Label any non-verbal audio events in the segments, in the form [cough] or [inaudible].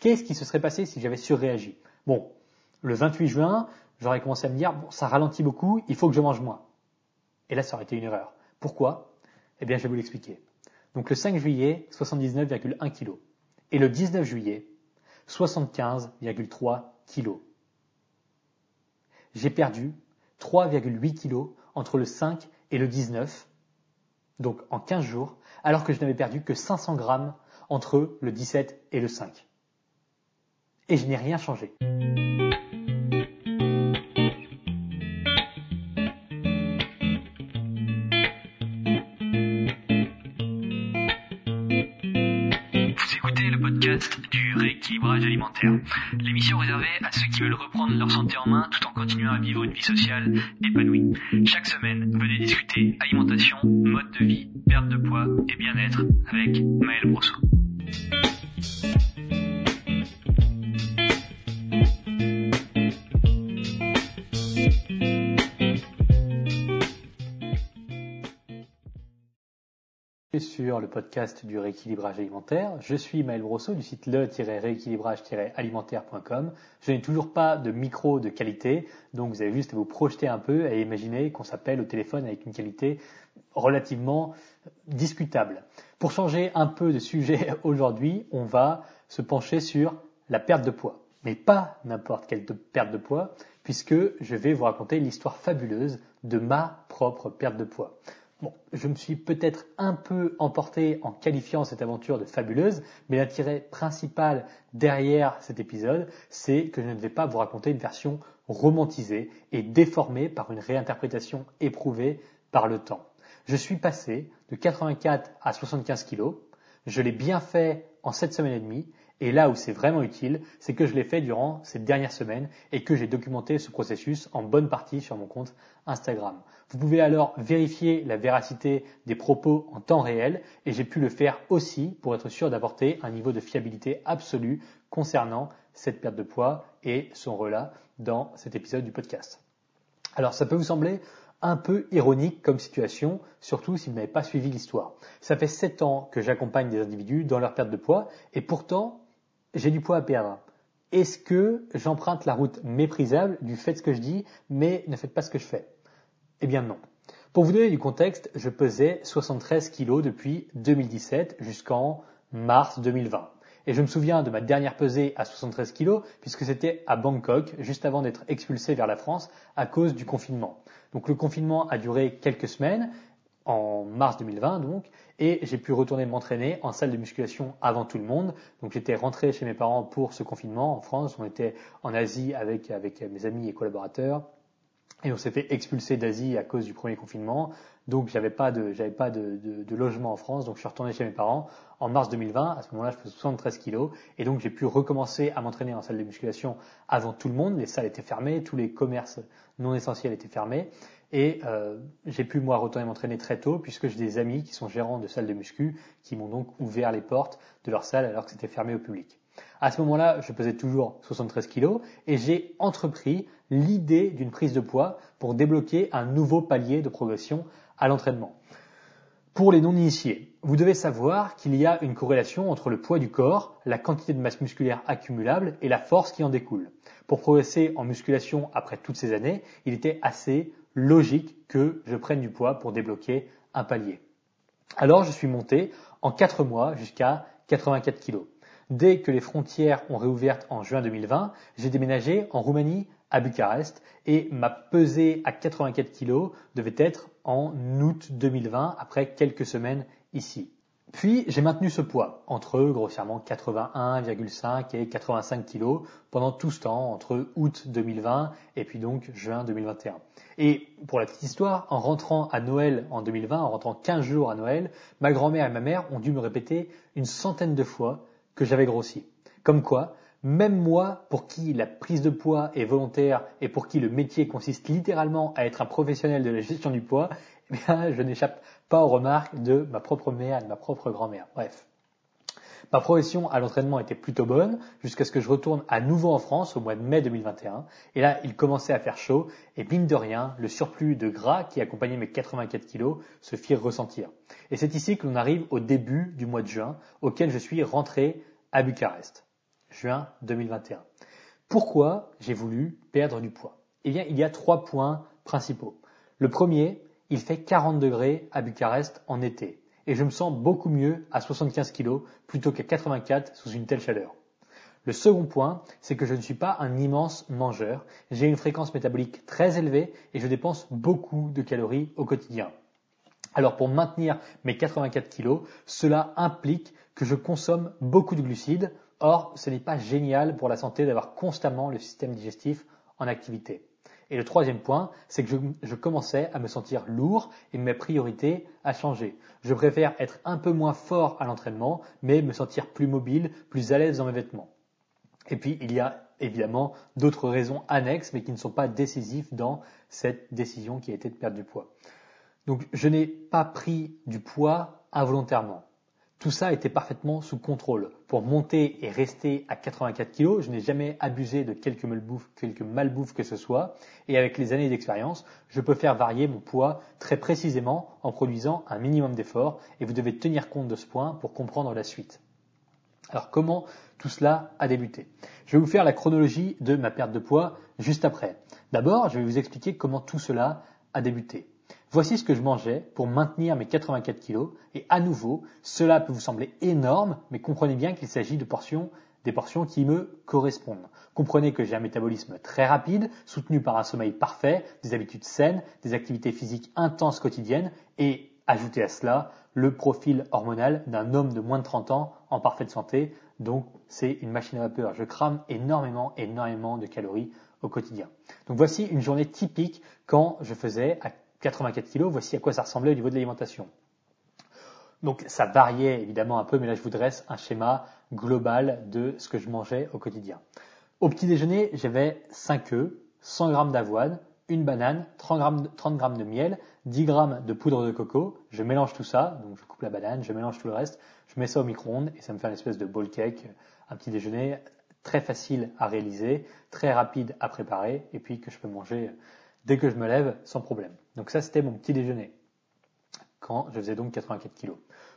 Qu'est-ce qui se serait passé si j'avais surréagi? Bon, le 28 juin, j'aurais commencé à me dire, bon, ça ralentit beaucoup, il faut que je mange moins. Et là, ça aurait été une erreur. Pourquoi? Eh bien, je vais vous l'expliquer. Donc le 5 juillet, 79,1 kg. Et le 19 juillet, 75,3 kg. J'ai perdu 3,8 kg entre le 5 et le 19, donc en 15 jours, alors que je n'avais perdu que 500 grammes entre le 17 et le 5. Et je n'ai rien changé. du rééquilibrage alimentaire. L'émission réservée à ceux qui veulent reprendre leur santé en main tout en continuant à vivre une vie sociale épanouie. Chaque semaine, venez discuter alimentation, mode de vie, perte de poids et bien-être avec Maël Brosso. Sur le podcast du rééquilibrage alimentaire. Je suis Maël Brosseau du site le-rééquilibrage-alimentaire.com. Je n'ai toujours pas de micro de qualité, donc vous avez juste à vous projeter un peu et imaginer qu'on s'appelle au téléphone avec une qualité relativement discutable. Pour changer un peu de sujet [laughs] aujourd'hui, on va se pencher sur la perte de poids. Mais pas n'importe quelle perte de poids, puisque je vais vous raconter l'histoire fabuleuse de ma propre perte de poids. Bon, je me suis peut-être un peu emporté en qualifiant cette aventure de fabuleuse, mais l'intérêt principal derrière cet épisode, c'est que je ne vais pas vous raconter une version romantisée et déformée par une réinterprétation éprouvée par le temps. Je suis passé de 84 à 75 kilos, je l'ai bien fait en 7 semaines et demie, et là où c'est vraiment utile, c'est que je l'ai fait durant ces dernières semaines et que j'ai documenté ce processus en bonne partie sur mon compte Instagram. Vous pouvez alors vérifier la véracité des propos en temps réel et j'ai pu le faire aussi pour être sûr d'apporter un niveau de fiabilité absolu concernant cette perte de poids et son relat dans cet épisode du podcast. Alors ça peut vous sembler un peu ironique comme situation, surtout si vous n'avez pas suivi l'histoire. Ça fait 7 ans que j'accompagne des individus dans leur perte de poids et pourtant j'ai du poids à perdre. Est-ce que j'emprunte la route méprisable du fait ce que je dis, mais ne faites pas ce que je fais? Eh bien non. Pour vous donner du contexte, je pesais 73 kilos depuis 2017 jusqu'en mars 2020. Et je me souviens de ma dernière pesée à 73 kilos, puisque c'était à Bangkok, juste avant d'être expulsé vers la France à cause du confinement. Donc le confinement a duré quelques semaines, en mars 2020 donc, et j'ai pu retourner m'entraîner en salle de musculation avant tout le monde. Donc j'étais rentré chez mes parents pour ce confinement en France, on était en Asie avec, avec mes amis et collaborateurs, et on s'est fait expulser d'Asie à cause du premier confinement. Donc j'avais pas de j'avais pas de, de, logement en France, donc je suis retourné chez mes parents en mars 2020. À ce moment-là, je faisais 73 kilos et donc j'ai pu recommencer à m'entraîner en salle de musculation avant tout le monde. Les salles étaient fermées, tous les commerces non essentiels étaient fermés et euh, j'ai pu moi retourner m'entraîner très tôt puisque j'ai des amis qui sont gérants de salles de muscu qui m'ont donc ouvert les portes de leur salle alors que c'était fermé au public. À ce moment-là, je pesais toujours 73 kilos et j'ai entrepris l'idée d'une prise de poids pour débloquer un nouveau palier de progression à l'entraînement. Pour les non-initiés, vous devez savoir qu'il y a une corrélation entre le poids du corps, la quantité de masse musculaire accumulable et la force qui en découle. Pour progresser en musculation après toutes ces années, il était assez logique que je prenne du poids pour débloquer un palier. Alors je suis monté en 4 mois jusqu'à 84 kilos. Dès que les frontières ont réouvert en juin 2020, j'ai déménagé en Roumanie à Bucarest et ma pesée à 84 kilos devait être en août 2020 après quelques semaines ici. Puis j'ai maintenu ce poids entre grossièrement 81,5 et 85 kg pendant tout ce temps entre août 2020 et puis donc juin 2021. Et pour la petite histoire, en rentrant à Noël en 2020, en rentrant 15 jours à Noël, ma grand-mère et ma mère ont dû me répéter une centaine de fois que j'avais grossi. Comme quoi, même moi, pour qui la prise de poids est volontaire et pour qui le métier consiste littéralement à être un professionnel de la gestion du poids, [laughs] bien, je n'échappe pas aux remarques de ma propre mère et de ma propre grand-mère. Bref. Ma progression à l'entraînement était plutôt bonne jusqu'à ce que je retourne à nouveau en France au mois de mai 2021. Et là, il commençait à faire chaud et mine de rien, le surplus de gras qui accompagnait mes 84 kilos se fit ressentir. Et c'est ici que l'on arrive au début du mois de juin auquel je suis rentré à Bucarest. juin 2021. Pourquoi j'ai voulu perdre du poids? Eh bien, il y a trois points principaux. Le premier, il fait 40 degrés à Bucarest en été et je me sens beaucoup mieux à 75 kg plutôt qu'à 84 sous une telle chaleur. Le second point, c'est que je ne suis pas un immense mangeur. J'ai une fréquence métabolique très élevée et je dépense beaucoup de calories au quotidien. Alors pour maintenir mes 84 kg, cela implique que je consomme beaucoup de glucides. Or, ce n'est pas génial pour la santé d'avoir constamment le système digestif en activité. Et le troisième point, c'est que je, commençais à me sentir lourd et mes priorités à changer. Je préfère être un peu moins fort à l'entraînement, mais me sentir plus mobile, plus à l'aise dans mes vêtements. Et puis, il y a évidemment d'autres raisons annexes, mais qui ne sont pas décisives dans cette décision qui a été de perdre du poids. Donc, je n'ai pas pris du poids involontairement. Tout ça était parfaitement sous contrôle. Pour monter et rester à 84 kg, je n'ai jamais abusé de quelque malbouffe, quelque malbouffe que ce soit. Et avec les années d'expérience, je peux faire varier mon poids très précisément en produisant un minimum d'efforts. Et vous devez tenir compte de ce point pour comprendre la suite. Alors comment tout cela a débuté? Je vais vous faire la chronologie de ma perte de poids juste après. D'abord, je vais vous expliquer comment tout cela a débuté. Voici ce que je mangeais pour maintenir mes 84 kg et à nouveau, cela peut vous sembler énorme, mais comprenez bien qu'il s'agit de portions des portions qui me correspondent. Comprenez que j'ai un métabolisme très rapide, soutenu par un sommeil parfait, des habitudes saines, des activités physiques intenses quotidiennes et ajoutez à cela le profil hormonal d'un homme de moins de 30 ans en parfaite santé. Donc c'est une machine à vapeur. Je crame énormément, énormément de calories au quotidien. Donc voici une journée typique quand je faisais 84 kg. Voici à quoi ça ressemblait au niveau de l'alimentation. Donc ça variait évidemment un peu, mais là je vous dresse un schéma global de ce que je mangeais au quotidien. Au petit déjeuner, j'avais 5 œufs, 100 g d'avoine, une banane, 30 g, de miel, 10 g de poudre de coco. Je mélange tout ça, donc je coupe la banane, je mélange tout le reste, je mets ça au micro-ondes et ça me fait une espèce de bowl cake, un petit déjeuner très facile à réaliser, très rapide à préparer et puis que je peux manger dès que je me lève sans problème. Donc ça c'était mon petit déjeuner quand je faisais donc 84 kg.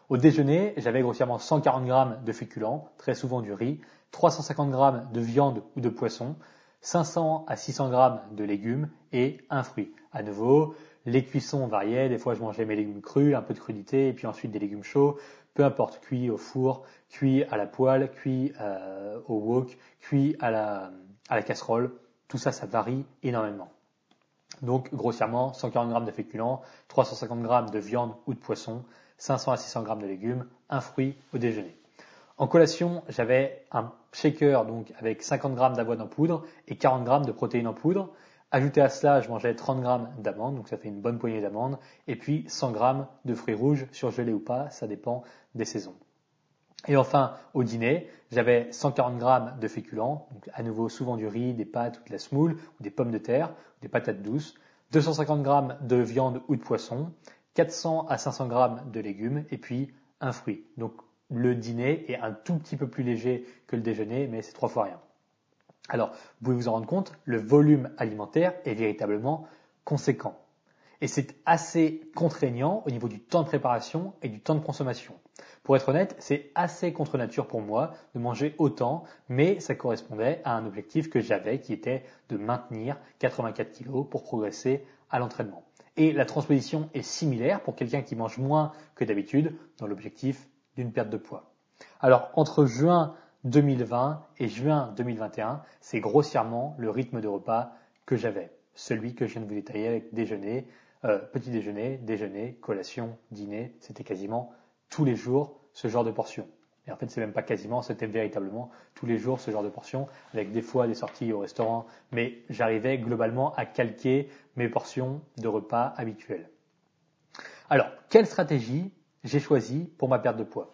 Au déjeuner, j'avais grossièrement 140 g de féculents, très souvent du riz, 350 g de viande ou de poisson, 500 à 600 grammes de légumes et un fruit. À nouveau, les cuissons variaient. Des fois, je mangeais mes légumes crus, un peu de crudité, et puis ensuite des légumes chauds. Peu importe, cuit au four, cuit à la poêle, cuit euh, au wok, cuit à la, à la casserole. Tout ça, ça varie énormément. Donc, grossièrement, 140 grammes de féculents, 350 grammes de viande ou de poisson, 500 à 600 grammes de légumes, un fruit au déjeuner. En collation, j'avais un shaker donc avec 50 grammes d'avoine en poudre et 40 grammes de protéines en poudre. Ajouté à cela, je mangeais 30 grammes d'amandes, donc ça fait une bonne poignée d'amandes, et puis 100 grammes de fruits rouges, surgelés ou pas, ça dépend des saisons. Et enfin, au dîner, j'avais 140 grammes de féculents, donc à nouveau souvent du riz, des pâtes ou de la semoule, ou des pommes de terre, des patates douces, 250 grammes de viande ou de poisson, 400 à 500 grammes de légumes, et puis un fruit. Donc le dîner est un tout petit peu plus léger que le déjeuner, mais c'est trois fois rien. Alors, vous pouvez vous en rendre compte, le volume alimentaire est véritablement conséquent. Et c'est assez contraignant au niveau du temps de préparation et du temps de consommation. Pour être honnête, c'est assez contre nature pour moi de manger autant, mais ça correspondait à un objectif que j'avais qui était de maintenir 84 kg pour progresser à l'entraînement. Et la transposition est similaire pour quelqu'un qui mange moins que d'habitude dans l'objectif d'une perte de poids. Alors entre juin 2020 et juin 2021, c'est grossièrement le rythme de repas que j'avais, celui que je viens de vous détailler avec déjeuner, euh, petit déjeuner, déjeuner, collation, dîner, c'était quasiment tous les jours ce genre de portion. Et en fait, c'est même pas quasiment, c'était véritablement tous les jours ce genre de portion, avec des fois des sorties au restaurant, mais j'arrivais globalement à calquer mes portions de repas habituelles. Alors, quelle stratégie j'ai choisi pour ma perte de poids?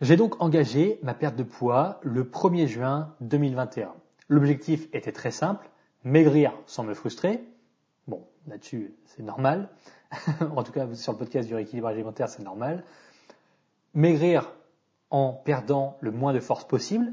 J'ai donc engagé ma perte de poids le 1er juin 2021. L'objectif était très simple, maigrir sans me frustrer. Là-dessus, c'est normal. [laughs] en tout cas, sur le podcast du rééquilibrage alimentaire, c'est normal. Maigrir en perdant le moins de force possible,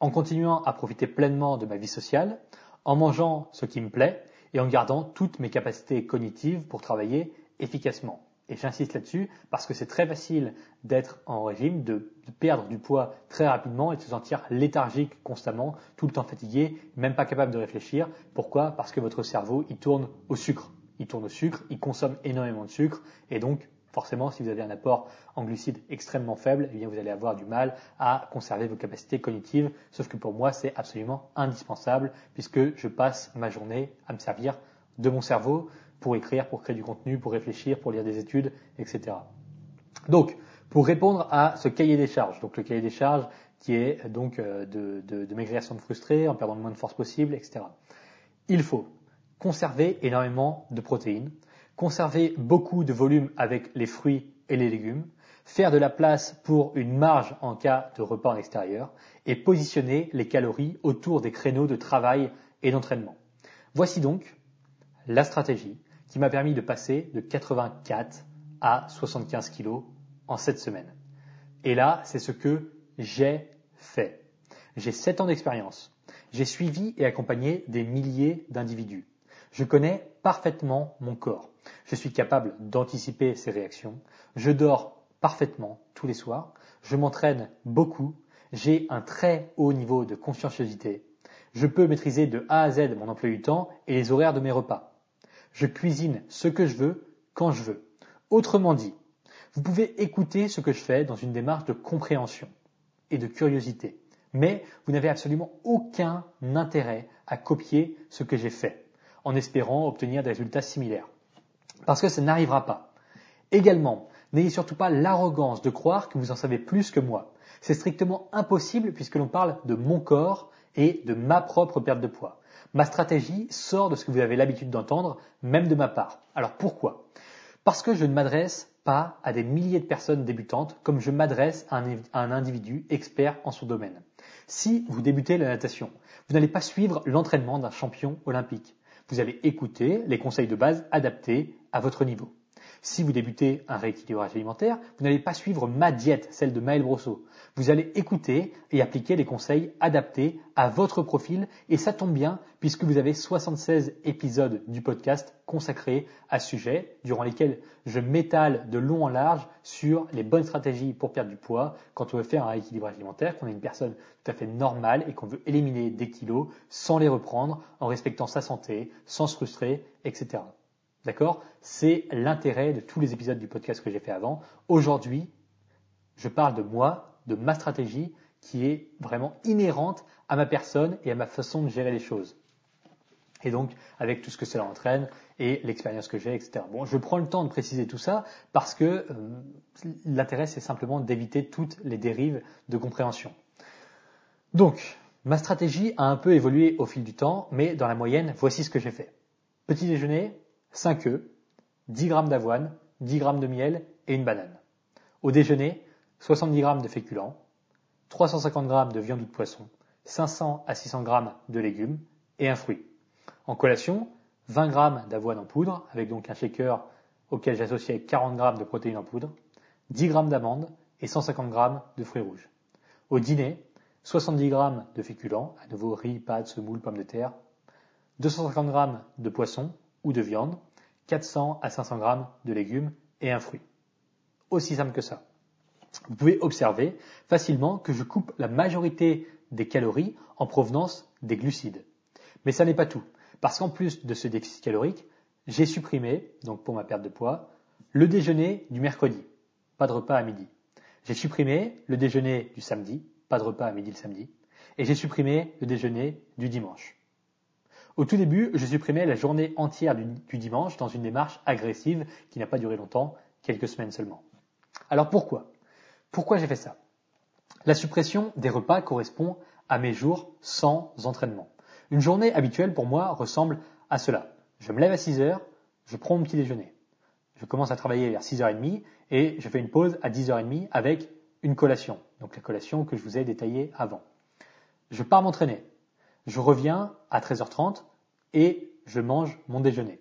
en continuant à profiter pleinement de ma vie sociale, en mangeant ce qui me plaît et en gardant toutes mes capacités cognitives pour travailler efficacement. Et j'insiste là-dessus parce que c'est très facile d'être en régime, de, perdre du poids très rapidement et de se sentir léthargique constamment, tout le temps fatigué, même pas capable de réfléchir. Pourquoi? Parce que votre cerveau, il tourne au sucre. Il tourne au sucre, il consomme énormément de sucre et donc forcément, si vous avez un apport en glucides extrêmement faible, eh bien, vous allez avoir du mal à conserver vos capacités cognitives. Sauf que pour moi, c'est absolument indispensable puisque je passe ma journée à me servir de mon cerveau pour écrire, pour créer du contenu, pour réfléchir, pour lire des études, etc. Donc, pour répondre à ce cahier des charges, donc le cahier des charges qui est donc euh, de, maigrir sans frustrer, en perdant le moins de force possible, etc. Il faut conserver énormément de protéines, conserver beaucoup de volume avec les fruits et les légumes, faire de la place pour une marge en cas de repas en extérieur et positionner les calories autour des créneaux de travail et d'entraînement. Voici donc la stratégie qui m'a permis de passer de 84 à 75 kilos en 7 semaines. Et là, c'est ce que j'ai fait. J'ai 7 ans d'expérience. J'ai suivi et accompagné des milliers d'individus. Je connais parfaitement mon corps. Je suis capable d'anticiper ses réactions. Je dors parfaitement tous les soirs. Je m'entraîne beaucoup. J'ai un très haut niveau de conscienciosité. Je peux maîtriser de A à Z mon emploi du temps et les horaires de mes repas. Je cuisine ce que je veux quand je veux. Autrement dit, vous pouvez écouter ce que je fais dans une démarche de compréhension et de curiosité, mais vous n'avez absolument aucun intérêt à copier ce que j'ai fait, en espérant obtenir des résultats similaires. Parce que ça n'arrivera pas. Également, n'ayez surtout pas l'arrogance de croire que vous en savez plus que moi. C'est strictement impossible puisque l'on parle de mon corps et de ma propre perte de poids. Ma stratégie sort de ce que vous avez l'habitude d'entendre, même de ma part. Alors pourquoi? Parce que je ne m'adresse pas à des milliers de personnes débutantes comme je m'adresse à, un individu expert en son domaine. Si vous débutez la natation, vous n'allez pas suivre l'entraînement d'un champion olympique. Vous allez écouter les conseils de base adaptés à votre niveau. Si vous débutez un rééquilibrage alimentaire, vous n'allez pas suivre ma diète, celle de Maël Brosseau. Vous allez écouter et appliquer les conseils adaptés à votre profil et ça tombe bien puisque vous avez 76 épisodes du podcast consacrés à ce sujet durant lesquels je m'étale de long en large sur les bonnes stratégies pour perdre du poids quand on veut faire un rééquilibrage alimentaire, qu'on est une personne tout à fait normale et qu'on veut éliminer des kilos sans les reprendre en respectant sa santé, sans se frustrer, etc. D'accord? C'est l'intérêt de tous les épisodes du podcast que j'ai fait avant. Aujourd'hui, je parle de moi, de ma stratégie qui est vraiment inhérente à ma personne et à ma façon de gérer les choses. Et donc, avec tout ce que cela entraîne et l'expérience que j'ai, etc. Bon, je prends le temps de préciser tout ça parce que euh, l'intérêt, c'est simplement d'éviter toutes les dérives de compréhension. Donc, ma stratégie a un peu évolué au fil du temps, mais dans la moyenne, voici ce que j'ai fait. Petit déjeuner, 5 œufs, 10 g d'avoine, 10 g de miel et une banane. Au déjeuner, 70 g de féculents, 350 g de viande ou de poisson, 500 à 600 g de légumes et un fruit. En collation, 20 g d'avoine en poudre, avec donc un shaker auquel j'associais 40 g de protéines en poudre, 10 g d'amandes et 150 g de fruits rouges. Au dîner, 70 g de féculents, à nouveau riz, pâtes, semoule, pommes de terre, 250 g de poisson, ou de viande, 400 à 500 grammes de légumes et un fruit. Aussi simple que ça. Vous pouvez observer facilement que je coupe la majorité des calories en provenance des glucides. Mais ça n'est pas tout, parce qu'en plus de ce déficit calorique, j'ai supprimé, donc pour ma perte de poids, le déjeuner du mercredi, pas de repas à midi. J'ai supprimé le déjeuner du samedi, pas de repas à midi le samedi, et j'ai supprimé le déjeuner du dimanche. Au tout début, je supprimais la journée entière du, dimanche dans une démarche agressive qui n'a pas duré longtemps, quelques semaines seulement. Alors pourquoi? Pourquoi j'ai fait ça? La suppression des repas correspond à mes jours sans entraînement. Une journée habituelle pour moi ressemble à cela. Je me lève à 6 heures, je prends mon petit déjeuner. Je commence à travailler vers 6h30 et je fais une pause à 10h30 avec une collation. Donc la collation que je vous ai détaillée avant. Je pars m'entraîner. Je reviens à 13h30 et je mange mon déjeuner.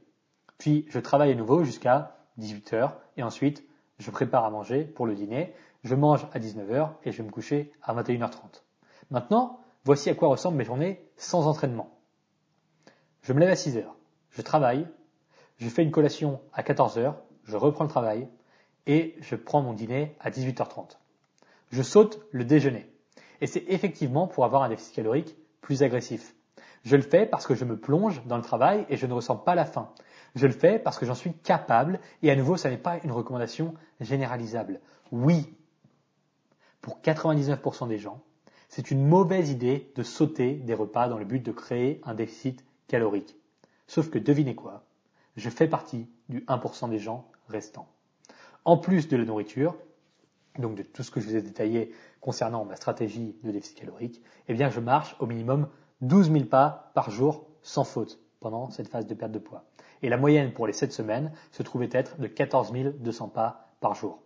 Puis je travaille à nouveau jusqu'à 18h et ensuite je prépare à manger pour le dîner. Je mange à 19h et je vais me coucher à 21h30. Maintenant, voici à quoi ressemblent mes journées sans entraînement. Je me lève à 6h, je travaille, je fais une collation à 14h, je reprends le travail, et je prends mon dîner à 18h30. Je saute le déjeuner. Et c'est effectivement pour avoir un déficit calorique plus agressif. Je le fais parce que je me plonge dans le travail et je ne ressens pas la faim. Je le fais parce que j'en suis capable et à nouveau, ça n'est pas une recommandation généralisable. Oui, pour 99% des gens, c'est une mauvaise idée de sauter des repas dans le but de créer un déficit calorique. Sauf que devinez quoi? Je fais partie du 1% des gens restants. En plus de la nourriture, donc de tout ce que je vous ai détaillé concernant ma stratégie de déficit calorique, eh bien je marche au minimum 12 000 pas par jour sans faute pendant cette phase de perte de poids. Et la moyenne pour les 7 semaines se trouvait être de 14 200 pas par jour.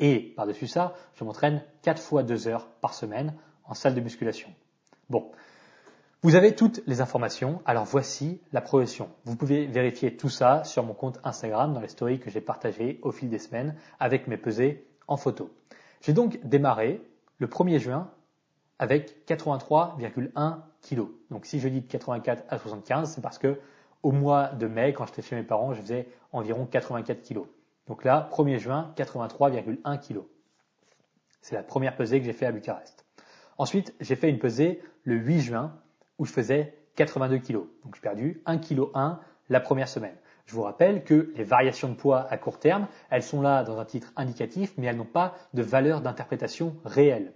Et par-dessus ça, je m'entraîne 4 fois 2 heures par semaine en salle de musculation. Bon, vous avez toutes les informations, alors voici la progression. Vous pouvez vérifier tout ça sur mon compte Instagram dans les stories que j'ai partagées au fil des semaines avec mes pesées en photo. J'ai donc démarré le 1er juin avec 83,1 kg. Donc si je dis de 84 à 75, c'est parce que au mois de mai, quand j'étais chez mes parents, je faisais environ 84 kg. Donc là, 1er juin, 83,1 kg. C'est la première pesée que j'ai fait à Bucarest. Ensuite, j'ai fait une pesée le 8 juin où je faisais 82 kg. Donc j'ai perdu 1 kg 1 la première semaine. Je vous rappelle que les variations de poids à court terme, elles sont là dans un titre indicatif, mais elles n'ont pas de valeur d'interprétation réelle.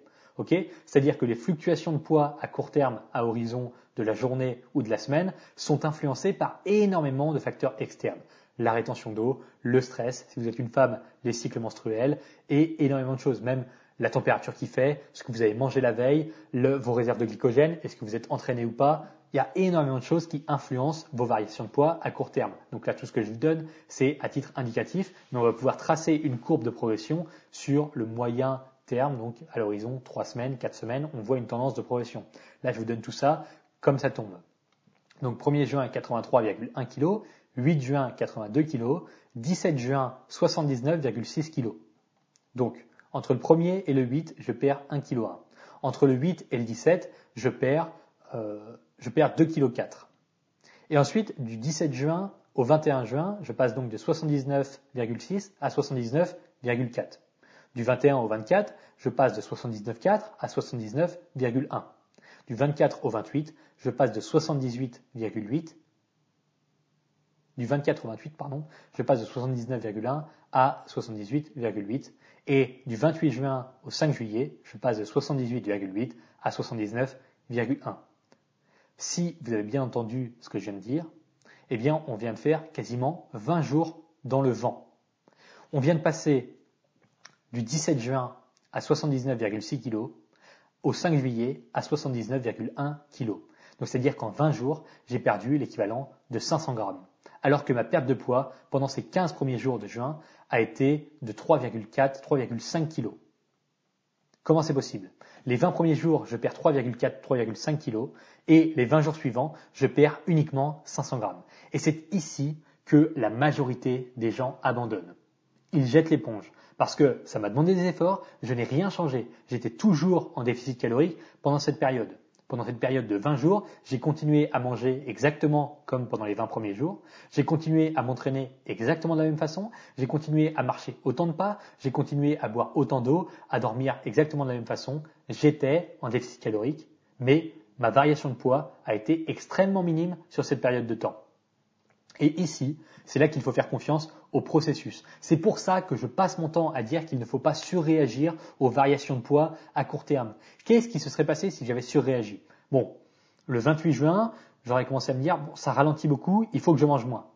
C'est-à-dire que les fluctuations de poids à court terme, à horizon de la journée ou de la semaine, sont influencées par énormément de facteurs externes. La rétention d'eau, le stress, si vous êtes une femme, les cycles menstruels et énormément de choses. Même la température qui fait, ce que vous avez mangé la veille, vos réserves de glycogène, est-ce que vous êtes entraîné ou pas? Il y a énormément de choses qui influencent vos variations de poids à court terme. Donc là, tout ce que je vous donne, c'est à titre indicatif, mais on va pouvoir tracer une courbe de progression sur le moyen terme, donc à l'horizon 3 semaines, 4 semaines, on voit une tendance de progression. Là, je vous donne tout ça comme ça tombe. Donc 1er juin 83,1 kg, 8 juin 82 kg, 17 juin 79,6 kg. Donc entre le 1er et le 8, je perds 1 kg. Entre le 8 et le 17, je perds, euh, je perds 2 kg 4. Et ensuite, du 17 juin au 21 juin, je passe donc de 79,6 à 79,4. Du 21 au 24, je passe de 79,4 à 79,1. Du 24 au 28, je passe de 78,8 du 24 au 28, pardon, je passe de 79,1 à 78,8. Et du 28 juin au 5 juillet, je passe de 78,8 à 79,1. Si vous avez bien entendu ce que je viens de dire, eh bien, on vient de faire quasiment 20 jours dans le vent. On vient de passer du 17 juin à 79,6 kg au 5 juillet à 79,1 kg. Donc c'est-à-dire qu'en 20 jours, j'ai perdu l'équivalent de 500 grammes alors que ma perte de poids pendant ces 15 premiers jours de juin a été de 3,4, 3,5 kg. Comment c'est possible? Les 20 premiers jours, je perds 3,4, 3,5 kg et les 20 jours suivants, je perds uniquement 500 grammes. Et c'est ici que la majorité des gens abandonnent. Ils jettent l'éponge parce que ça m'a demandé des efforts, je n'ai rien changé. J'étais toujours en déficit calorique pendant cette période pendant cette période de 20 jours, j'ai continué à manger exactement comme pendant les 20 premiers jours. J'ai continué à m'entraîner exactement de la même façon. J'ai continué à marcher autant de pas. J'ai continué à boire autant d'eau, à dormir exactement de la même façon. J'étais en déficit calorique, mais ma variation de poids a été extrêmement minime sur cette période de temps. Et ici, c'est là qu'il faut faire confiance au processus. C'est pour ça que je passe mon temps à dire qu'il ne faut pas surréagir aux variations de poids à court terme. Qu'est-ce qui se serait passé si j'avais surréagi? Bon, le 28 juin, j'aurais commencé à me dire, bon, ça ralentit beaucoup, il faut que je mange moins.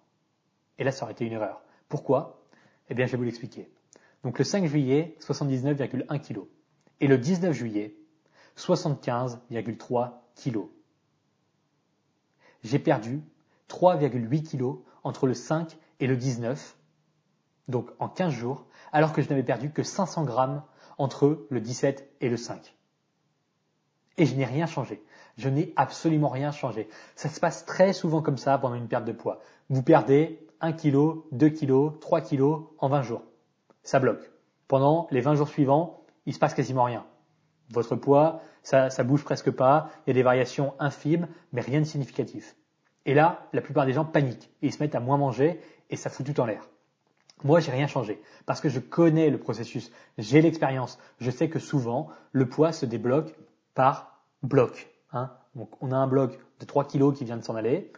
Et là, ça aurait été une erreur. Pourquoi? Eh bien, je vais vous l'expliquer. Donc le 5 juillet, 79,1 kg. Et le 19 juillet, 75,3 kg. J'ai perdu 3,8 kg entre le 5 et le 19, donc en 15 jours, alors que je n'avais perdu que 500 grammes entre le 17 et le 5. Et je n'ai rien changé. Je n'ai absolument rien changé. Ça se passe très souvent comme ça pendant une perte de poids. Vous perdez 1 kg, 2 kg, 3 kg en 20 jours. Ça bloque. Pendant les 20 jours suivants, il se passe quasiment rien. Votre poids, ça, ça bouge presque pas. Il y a des variations infimes, mais rien de significatif. Et là, la plupart des gens paniquent et ils se mettent à moins manger et ça fout tout en l'air. Moi, j'ai rien changé parce que je connais le processus, j'ai l'expérience. Je sais que souvent, le poids se débloque par bloc. Hein. Donc, on a un bloc de 3 kg qui vient de s'en aller,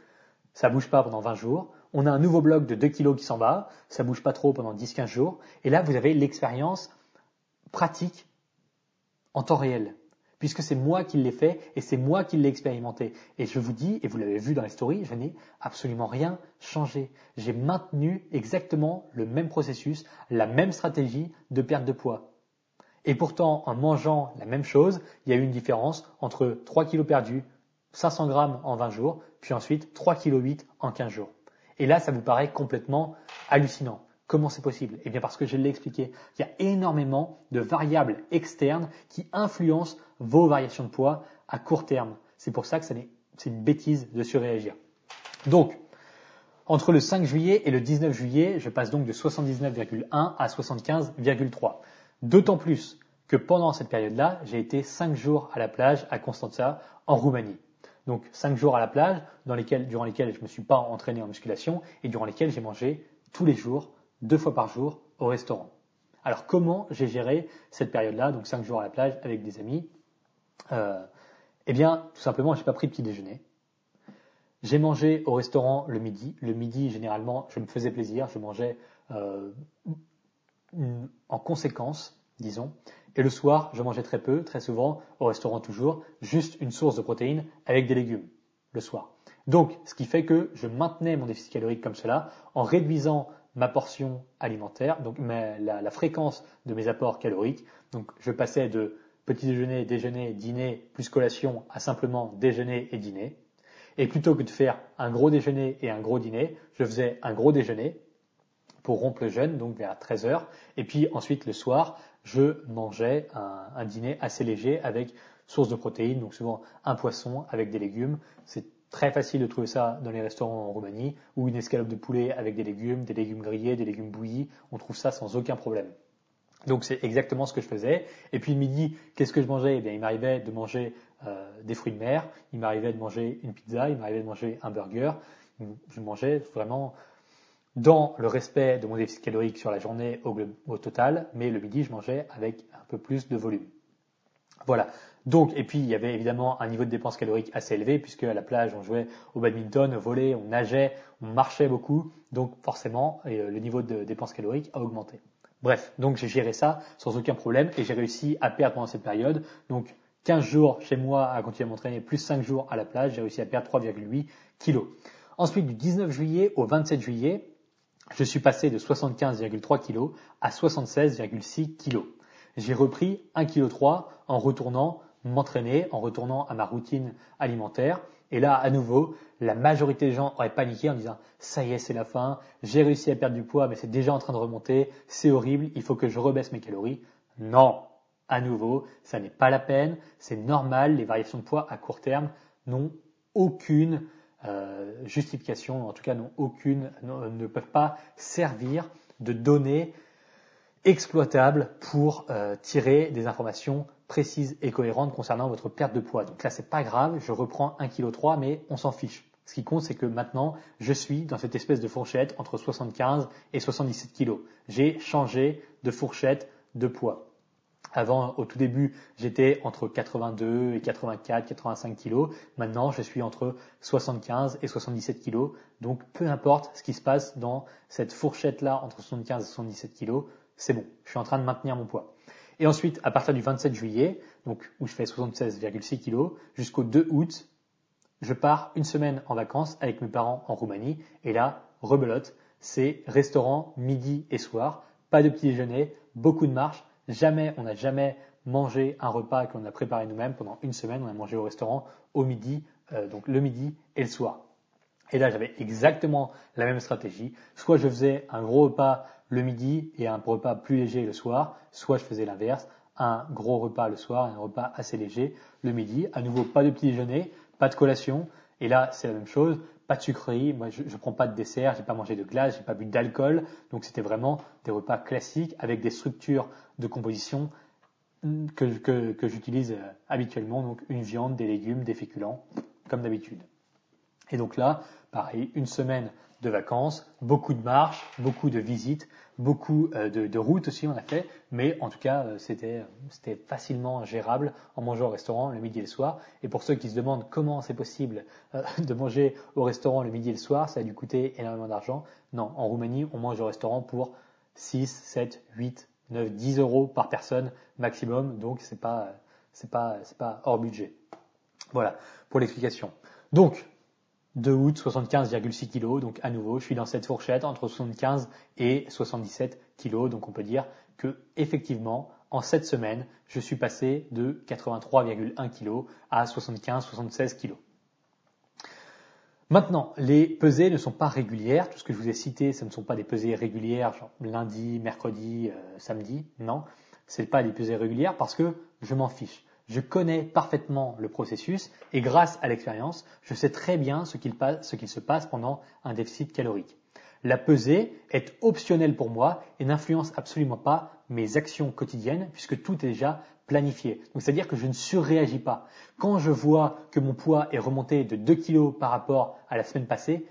ça bouge pas pendant 20 jours. On a un nouveau bloc de 2 kg qui s'en va, ça bouge pas trop pendant 10-15 jours. Et là, vous avez l'expérience pratique en temps réel puisque c'est moi qui l'ai fait et c'est moi qui l'ai expérimenté. Et je vous dis, et vous l'avez vu dans les stories, je n'ai absolument rien changé. J'ai maintenu exactement le même processus, la même stratégie de perte de poids. Et pourtant, en mangeant la même chose, il y a eu une différence entre 3 kg perdus, 500 grammes en 20 jours, puis ensuite 3 kg 8 en 15 jours. Et là, ça vous paraît complètement hallucinant. Comment c'est possible? Eh bien parce que je l'ai expliqué, il y a énormément de variables externes qui influencent vos variations de poids à court terme. C'est pour ça que c'est une bêtise de surréagir. Donc, entre le 5 juillet et le 19 juillet, je passe donc de 79,1 à 75,3. D'autant plus que pendant cette période-là, j'ai été 5 jours à la plage à Constanța, en Roumanie. Donc 5 jours à la plage, dans lesquels, durant lesquels je ne me suis pas entraîné en musculation et durant lesquels j'ai mangé tous les jours deux fois par jour au restaurant. Alors comment j'ai géré cette période-là, donc cinq jours à la plage avec des amis? Euh, Eh bien, tout simplement, j'ai pas pris de petit déjeuner. J'ai mangé au restaurant le midi. Le midi, généralement, je me faisais plaisir, je mangeais euh, en conséquence, disons. Et le soir, je mangeais très peu, très souvent, au restaurant toujours, juste une source de protéines avec des légumes, le soir. Donc, ce qui fait que je maintenais mon déficit calorique comme cela, en réduisant ma portion alimentaire, donc la, fréquence de mes apports caloriques. Donc je passais de petit déjeuner, déjeuner, dîner plus collation à simplement déjeuner et dîner. Et plutôt que de faire un gros déjeuner et un gros dîner, je faisais un gros déjeuner pour rompre le jeûne, donc vers 13 heures. Et puis ensuite le soir, je mangeais un, un dîner assez léger avec source de protéines, donc souvent un poisson avec des légumes. Très facile de trouver ça dans les restaurants en Roumanie, ou une escalope de poulet avec des légumes, des légumes grillés, des légumes bouillis. On trouve ça sans aucun problème. Donc c'est exactement ce que je faisais. Et puis le midi, qu'est-ce que je mangeais? Eh bien, Il m'arrivait de manger euh, des fruits de mer, il m'arrivait de manger une pizza, il m'arrivait de manger un burger. Je mangeais vraiment dans le respect de mon déficit calorique sur la journée au, au total, mais le midi, je mangeais avec un peu plus de volume. Voilà. Donc, et puis il y avait évidemment un niveau de dépenses caloriques assez élevé, puisque à la plage, on jouait au badminton, au volley, on nageait, on marchait beaucoup, donc forcément, euh, le niveau de dépenses caloriques a augmenté. Bref, donc j'ai géré ça sans aucun problème et j'ai réussi à perdre pendant cette période. Donc 15 jours chez moi à continuer à m'entraîner, plus 5 jours à la plage, j'ai réussi à perdre 3,8 kilos. Ensuite, du 19 juillet au 27 juillet, je suis passé de 75,3 kilos à 76,6 kilos. J'ai repris 1,3 kg en retournant m'entraîner en retournant à ma routine alimentaire. Et là, à nouveau, la majorité des gens auraient paniqué en disant ça y est, c'est la fin, j'ai réussi à perdre du poids, mais c'est déjà en train de remonter, c'est horrible, il faut que je rebaisse mes calories. Non, à nouveau, ça n'est pas la peine, c'est normal, les variations de poids à court terme n'ont aucune euh, justification, en tout cas n'ont aucune, ne peuvent pas servir de données exploitables pour euh, tirer des informations précise et cohérente concernant votre perte de poids. Donc là, c'est pas grave, je reprends 1,3 kg, mais on s'en fiche. Ce qui compte, c'est que maintenant, je suis dans cette espèce de fourchette entre 75 et 77 kg. J'ai changé de fourchette de poids. Avant, au tout début, j'étais entre 82 et 84, 85 kg. Maintenant, je suis entre 75 et 77 kg. Donc, peu importe ce qui se passe dans cette fourchette-là entre 75 et 77 kg, c'est bon. Je suis en train de maintenir mon poids. Et ensuite, à partir du 27 juillet, donc où je fais 76,6 kg, jusqu'au 2 août, je pars une semaine en vacances avec mes parents en Roumanie. Et là, rebelote, c'est restaurant midi et soir, pas de petit déjeuner, beaucoup de marche. Jamais, on n'a jamais mangé un repas qu'on a préparé nous-mêmes pendant une semaine. On a mangé au restaurant au midi, euh, donc le midi et le soir. Et là, j'avais exactement la même stratégie. Soit je faisais un gros repas le midi et un repas plus léger le soir, soit je faisais l'inverse, un gros repas le soir et un repas assez léger le midi. À nouveau, pas de petit déjeuner, pas de collation. Et là, c'est la même chose, pas de sucrerie. Moi, je, ne prends pas de dessert, j'ai pas mangé de glace, j'ai pas bu d'alcool. Donc, c'était vraiment des repas classiques avec des structures de composition que, que j'utilise euh, habituellement. Donc, une viande, des légumes, des féculents, comme d'habitude. Et donc là, pareil, une semaine de vacances, beaucoup de marches, beaucoup de visites, beaucoup euh, de, routes aussi on a fait, mais en tout cas euh, c'était c'était facilement gérable en mangeant au restaurant le midi et le soir. Et pour ceux qui se demandent comment c'est possible euh, [laughs] de manger au restaurant le midi et le soir, ça a dû coûter énormément d'argent. Non, en Roumanie on mange au restaurant pour 6, 7, 8, 9, 10 euros par personne maximum, donc c'est pas c'est pas c'est pas hors budget. Voilà pour l'explication. Donc 2 août, 75,6 kg. Donc à nouveau, je suis dans cette fourchette entre 75 et 77 kg. Donc on peut dire que effectivement, en cette semaine, je suis passé de 83,1 kg à 75-76 kg. Maintenant, les pesées ne sont pas régulières. Tout ce que je vous ai cité, ce ne sont pas des pesées régulières, genre lundi, mercredi, euh, samedi. Non, ce n'est pas des pesées régulières parce que je m'en fiche. Je connais parfaitement le processus et grâce à l'expérience, je sais très bien ce qu'il, se passe pendant un déficit calorique. La pesée est optionnelle pour moi et n'influence absolument pas mes actions quotidiennes puisque tout est déjà planifié. Donc c'est-à-dire que je ne surréagis pas. Quand je vois que mon poids est remonté de 2 kg par rapport à la semaine passée,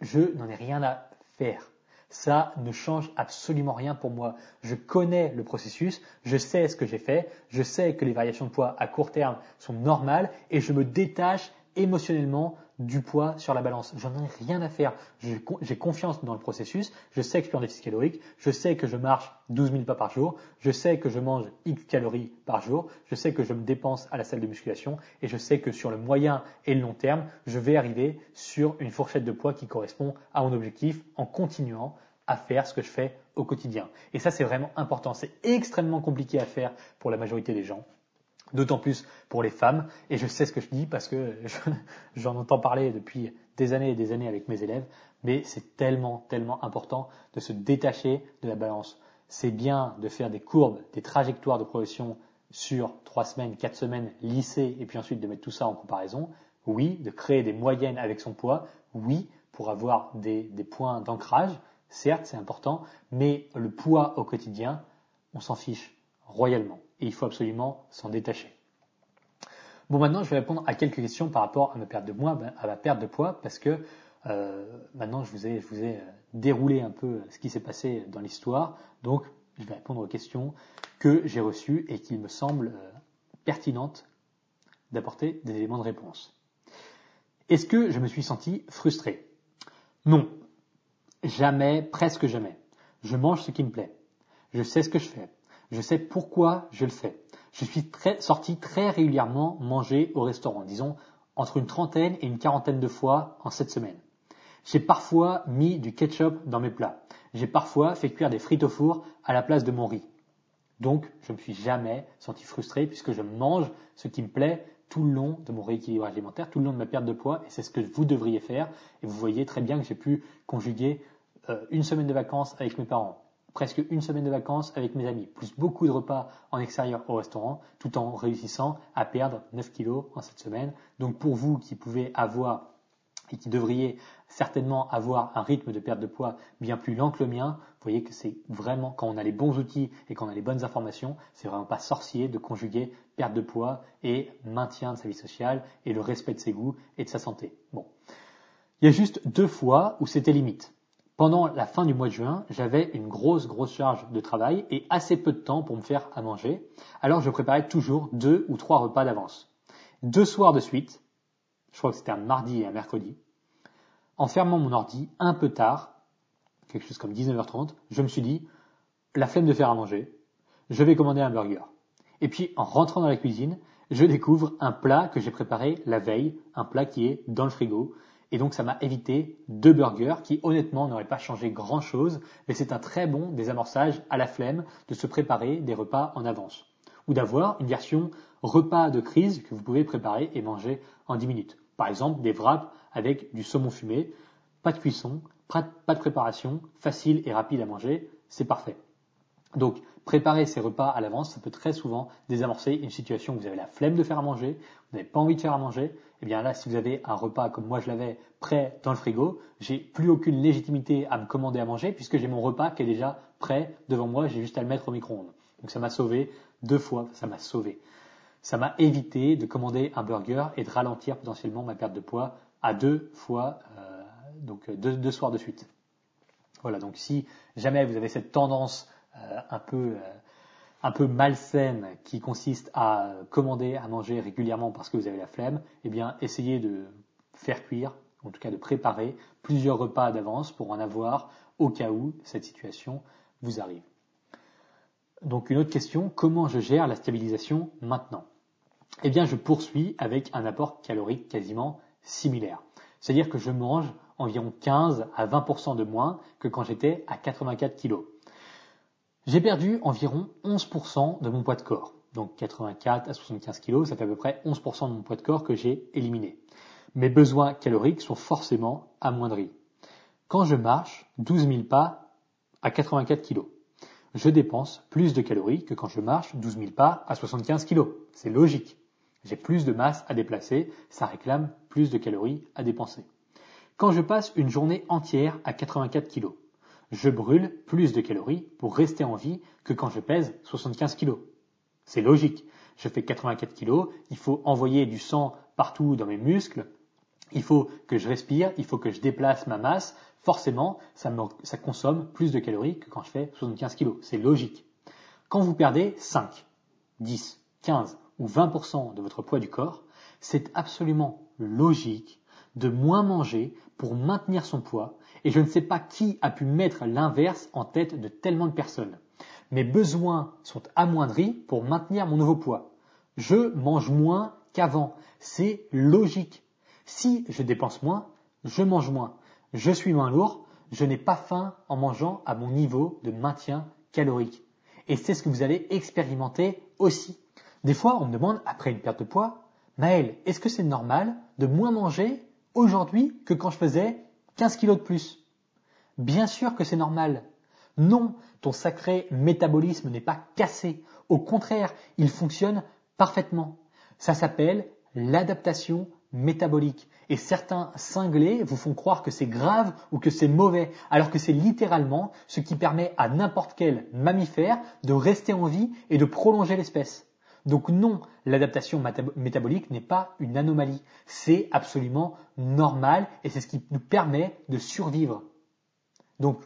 je n'en ai rien à faire ça ne change absolument rien pour moi. Je connais le processus, je sais ce que j'ai fait, je sais que les variations de poids à court terme sont normales et je me détache émotionnellement du poids sur la balance. J'en ai rien à faire. J'ai confiance dans le processus. Je sais que je suis en déficit calorique. Je sais que je marche 12 000 pas par jour. Je sais que je mange X calories par jour. Je sais que je me dépense à la salle de musculation. Et je sais que sur le moyen et le long terme, je vais arriver sur une fourchette de poids qui correspond à mon objectif en continuant à faire ce que je fais au quotidien. Et ça, c'est vraiment important. C'est extrêmement compliqué à faire pour la majorité des gens. D'autant plus pour les femmes. Et je sais ce que je dis parce que [laughs] j'en entends parler depuis des années et des années avec mes élèves. Mais c'est tellement, tellement important de se détacher de la balance. C'est bien de faire des courbes, des trajectoires de progression sur trois semaines, quatre semaines, lycée, et puis ensuite de mettre tout ça en comparaison. Oui, de créer des moyennes avec son poids. Oui, pour avoir des, des points d'ancrage. Certes, c'est important, mais le poids au quotidien, on s'en fiche royalement et il faut absolument s'en détacher. Bon, maintenant, je vais répondre à quelques questions par rapport à ma perte de poids, à ma perte de poids, parce que euh, maintenant, je vous ai, euh, déroulé un peu ce qui s'est passé dans l'histoire. Donc, je vais répondre aux questions que j'ai reçues et qu'il me semble euh, pertinentes d'apporter des éléments de réponse. Est-ce que je me suis senti frustré? Non. Jamais, presque jamais. Je mange ce qui me plaît. Je sais ce que je fais. Je sais pourquoi je le fais. Je suis sorti très régulièrement manger au restaurant, disons entre une trentaine et une quarantaine de fois en cette semaine. J'ai parfois mis du ketchup dans mes plats. J'ai parfois fait cuire des frites au four à la place de mon riz. Donc, je ne me suis jamais senti frustré puisque je mange ce qui me plaît tout le long de mon rééquilibrage alimentaire, tout le long de ma perte de poids, et c'est ce que vous devriez faire. Et vous voyez très bien que j'ai pu conjuguer euh, une semaine de vacances avec mes parents, presque une semaine de vacances avec mes amis, plus beaucoup de repas en extérieur au restaurant, tout en réussissant à perdre 9 kilos en cette semaine. Donc pour vous qui pouvez avoir et qui devriez certainement avoir un rythme de perte de poids bien plus lent que le mien, voyez que c'est vraiment, quand on a les bons outils et quand on a les bonnes informations, c'est vraiment pas sorcier de conjuguer perte de poids et maintien de sa vie sociale et le respect de ses goûts et de sa santé. Bon. Il y a juste deux fois où c'était limite. Pendant la fin du mois de juin, j'avais une grosse, grosse charge de travail et assez peu de temps pour me faire à manger. Alors je préparais toujours deux ou trois repas d'avance. Deux soirs de suite, je crois que c'était un mardi et un mercredi, en fermant mon ordi un peu tard, quelque chose comme 19h30, je me suis dit, la flemme de faire à manger, je vais commander un burger. Et puis en rentrant dans la cuisine, je découvre un plat que j'ai préparé la veille, un plat qui est dans le frigo, et donc ça m'a évité deux burgers qui honnêtement n'auraient pas changé grand chose, mais c'est un très bon désamorçage à la flemme de se préparer des repas en avance. Ou d'avoir une version repas de crise que vous pouvez préparer et manger en 10 minutes. Par exemple, des wraps avec du saumon fumé, pas de cuisson, pas de préparation, facile et rapide à manger, c'est parfait. Donc, préparer ces repas à l'avance, ça peut très souvent désamorcer une situation où vous avez la flemme de faire à manger, vous n'avez pas envie de faire à manger, eh bien là, si vous avez un repas comme moi je l'avais prêt dans le frigo, j'ai plus aucune légitimité à me commander à manger puisque j'ai mon repas qui est déjà prêt devant moi, j'ai juste à le mettre au micro-ondes. Donc ça m'a sauvé deux fois, ça m'a sauvé. Ça m'a évité de commander un burger et de ralentir potentiellement ma perte de poids à deux fois, euh, donc deux, soirs de suite. Voilà, donc si jamais vous avez cette tendance euh, un peu euh, un peu malsaine qui consiste à commander à manger régulièrement parce que vous avez la flemme, eh bien essayez de faire cuire, en tout cas de préparer plusieurs repas d'avance pour en avoir au cas où cette situation vous arrive. Donc une autre question, comment je gère la stabilisation maintenant? Eh bien je poursuis avec un apport calorique quasiment similaire. C'est-à-dire que je mange environ 15 à 20% de moins que quand j'étais à 84 kg. J'ai perdu environ 11% de mon poids de corps. Donc 84 à 75 kg, ça fait à peu près 11% de mon poids de corps que j'ai éliminé. Mes besoins caloriques sont forcément amoindris. Quand je marche 12 000 pas à 84 kg, je dépense plus de calories que quand je marche 12 000 pas à 75 kg. C'est logique. J'ai plus de masse à déplacer, ça réclame plus de calories à dépenser. Quand je passe une journée entière à 84 kg, je brûle plus de calories pour rester en vie que quand je pèse 75 kg. C'est logique. Je fais 84 kg, il faut envoyer du sang partout dans mes muscles, il faut que je respire, il faut que je déplace ma masse. Forcément, ça, consomme plus de calories que quand je fais 75 kg. C'est logique. Quand vous perdez 5, 10, 15 ou 20% de votre poids du corps, c'est absolument logique de moins manger pour maintenir son poids et je ne sais pas qui a pu mettre l'inverse en tête de tellement de personnes. Mes besoins sont amoindris pour maintenir mon nouveau poids. Je mange moins qu'avant. C'est logique. Si je dépense moins, je mange moins. Je suis moins lourd, je n'ai pas faim en mangeant à mon niveau de maintien calorique. Et c'est ce que vous allez expérimenter aussi. Des fois, on me demande, après une perte de poids, Maël, est-ce que c'est normal de moins manger aujourd'hui que quand je faisais 15 kilos de plus Bien sûr que c'est normal. Non, ton sacré métabolisme n'est pas cassé. Au contraire, il fonctionne parfaitement. Ça s'appelle l'adaptation métabolique. Et certains cinglés vous font croire que c'est grave ou que c'est mauvais, alors que c'est littéralement ce qui permet à n'importe quel mammifère de rester en vie et de prolonger l'espèce. Donc non, l'adaptation métabolique n'est pas une anomalie, c'est absolument normal et c'est ce qui nous permet de survivre. Donc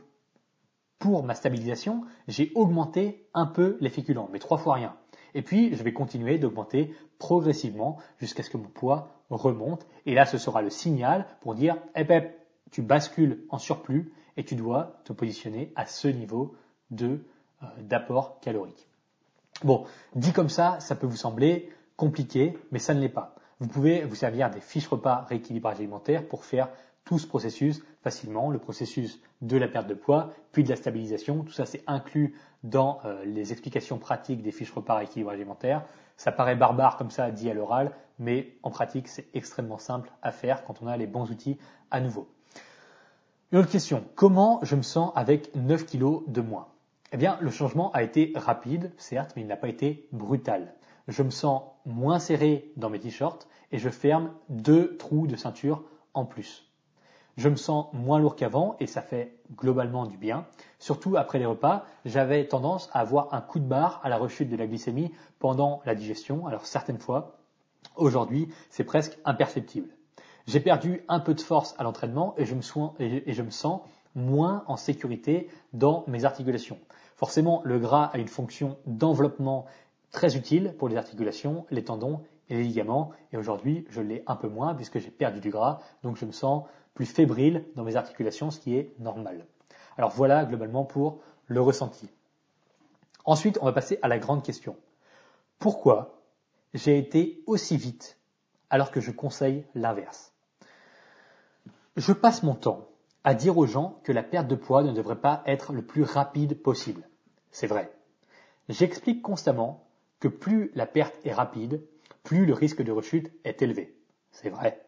pour ma stabilisation, j'ai augmenté un peu les féculents, mais trois fois rien. Et puis, je vais continuer d'augmenter progressivement jusqu'à ce que mon poids remonte. Et là, ce sera le signal pour dire, eh ben, tu bascules en surplus et tu dois te positionner à ce niveau de euh, d'apport calorique. Bon, dit comme ça, ça peut vous sembler compliqué, mais ça ne l'est pas. Vous pouvez vous servir des fiches repas rééquilibrage alimentaire pour faire tout ce processus facilement, le processus de la perte de poids, puis de la stabilisation. Tout ça, c'est inclus dans euh, les explications pratiques des fiches repas rééquilibrage alimentaire. Ça paraît barbare comme ça dit à l'oral, mais en pratique, c'est extrêmement simple à faire quand on a les bons outils à nouveau. Une autre question, comment je me sens avec 9 kilos de moins? Eh bien, le changement a été rapide, certes, mais il n'a pas été brutal. Je me sens moins serré dans mes t-shirts et je ferme deux trous de ceinture en plus. Je me sens moins lourd qu'avant et ça fait globalement du bien. Surtout après les repas, j'avais tendance à avoir un coup de barre à la rechute de la glycémie pendant la digestion. Alors certaines fois, aujourd'hui, c'est presque imperceptible. J'ai perdu un peu de force à l'entraînement et, et je me sens moins en sécurité dans mes articulations. Forcément, le gras a une fonction d'enveloppement très utile pour les articulations, les tendons et les ligaments. Et aujourd'hui, je l'ai un peu moins puisque j'ai perdu du gras, donc je me sens plus fébrile dans mes articulations, ce qui est normal. Alors voilà globalement pour le ressenti. Ensuite, on va passer à la grande question. Pourquoi j'ai été aussi vite alors que je conseille l'inverse? Je passe mon temps à dire aux gens que la perte de poids ne devrait pas être le plus rapide possible. C'est vrai. J'explique constamment que plus la perte est rapide, plus le risque de rechute est élevé. C'est vrai.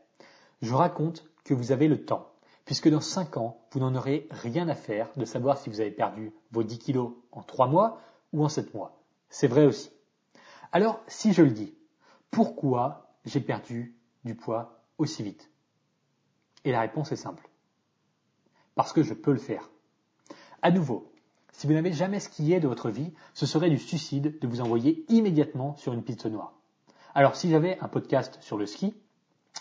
Je raconte que vous avez le temps, puisque dans 5 ans, vous n'en aurez rien à faire de savoir si vous avez perdu vos 10 kilos en 3 mois ou en 7 mois. C'est vrai aussi. Alors, si je le dis, pourquoi j'ai perdu du poids aussi vite? Et la réponse est simple. Parce que je peux le faire. À nouveau, si vous n'avez jamais skié de votre vie, ce serait du suicide de vous envoyer immédiatement sur une piste noire. Alors si j'avais un podcast sur le ski,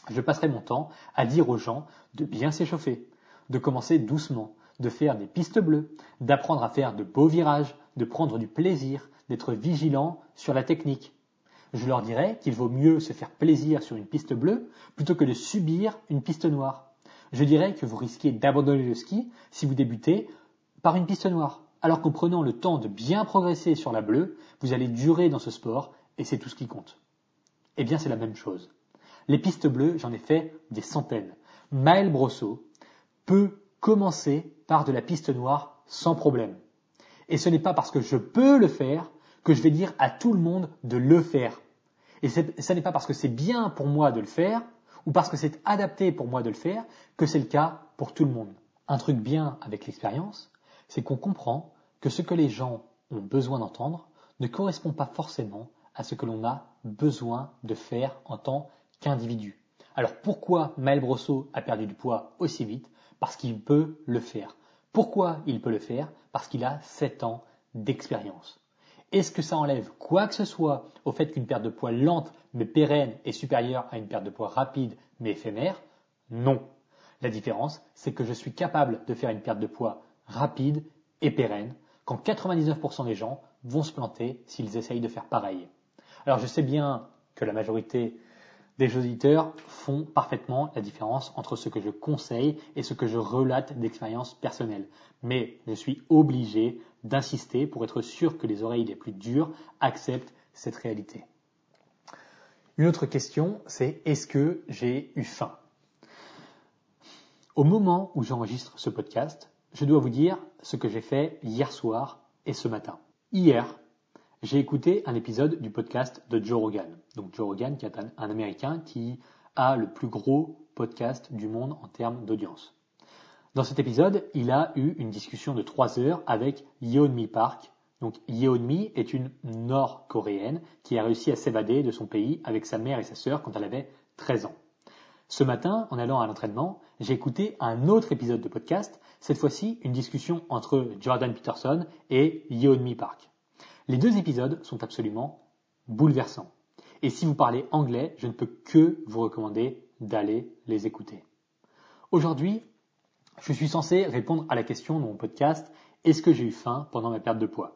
je passerais mon temps à dire aux gens de bien s'échauffer, de commencer doucement, de faire des pistes bleues, d'apprendre à faire de beaux virages, de prendre du plaisir, d'être vigilant sur la technique. Je leur dirais qu'il vaut mieux se faire plaisir sur une piste bleue plutôt que de subir une piste noire. Je dirais que vous risquez d'abandonner le ski si vous débutez par une piste noire, alors qu'en prenant le temps de bien progresser sur la bleue, vous allez durer dans ce sport et c'est tout ce qui compte. Eh bien, c'est la même chose. Les pistes bleues, j'en ai fait des centaines. Maël Brosseau peut commencer par de la piste noire sans problème. Et ce n'est pas parce que je peux le faire que je vais dire à tout le monde de le faire. Et ce n'est pas parce que c'est bien pour moi de le faire ou parce que c'est adapté pour moi de le faire que c'est le cas pour tout le monde. Un truc bien avec l'expérience, c'est qu'on comprend que ce que les gens ont besoin d'entendre ne correspond pas forcément à ce que l'on a besoin de faire en tant qu'individu. Alors pourquoi Maël Brosseau a perdu du poids aussi vite? Parce qu'il peut le faire. Pourquoi il peut le faire? Parce qu'il a 7 ans d'expérience. Est-ce que ça enlève quoi que ce soit au fait qu'une perte de poids lente mais pérenne est supérieure à une perte de poids rapide mais éphémère? Non. La différence, c'est que je suis capable de faire une perte de poids rapide et pérenne quand 99% des gens vont se planter s'ils essayent de faire pareil. Alors je sais bien que la majorité des auditeurs font parfaitement la différence entre ce que je conseille et ce que je relate d'expérience personnelle. Mais je suis obligé d'insister pour être sûr que les oreilles les plus dures acceptent cette réalité. Une autre question, c'est est-ce que j'ai eu faim? Au moment où j'enregistre ce podcast, je dois vous dire ce que j'ai fait hier soir et ce matin. Hier, j'ai écouté un épisode du podcast de Joe Rogan. Donc Joe Rogan, qui est un, Américain qui a le plus gros podcast du monde en termes d'audience. Dans cet épisode, il a eu une discussion de trois heures avec Yeonmi Park. Donc Yeonmi est une nord-coréenne qui a réussi à s'évader de son pays avec sa mère et sa sœur quand elle avait 13 ans. Ce matin, en allant à l'entraînement, j'ai écouté un autre épisode de podcast, cette fois-ci une discussion entre Jordan Peterson et Yeonmi Park. Les deux épisodes sont absolument bouleversants. Et si vous parlez anglais, je ne peux que vous recommander d'aller les écouter. Aujourd'hui, je suis censé répondre à la question de mon podcast Est-ce que j'ai eu faim pendant ma perte de poids?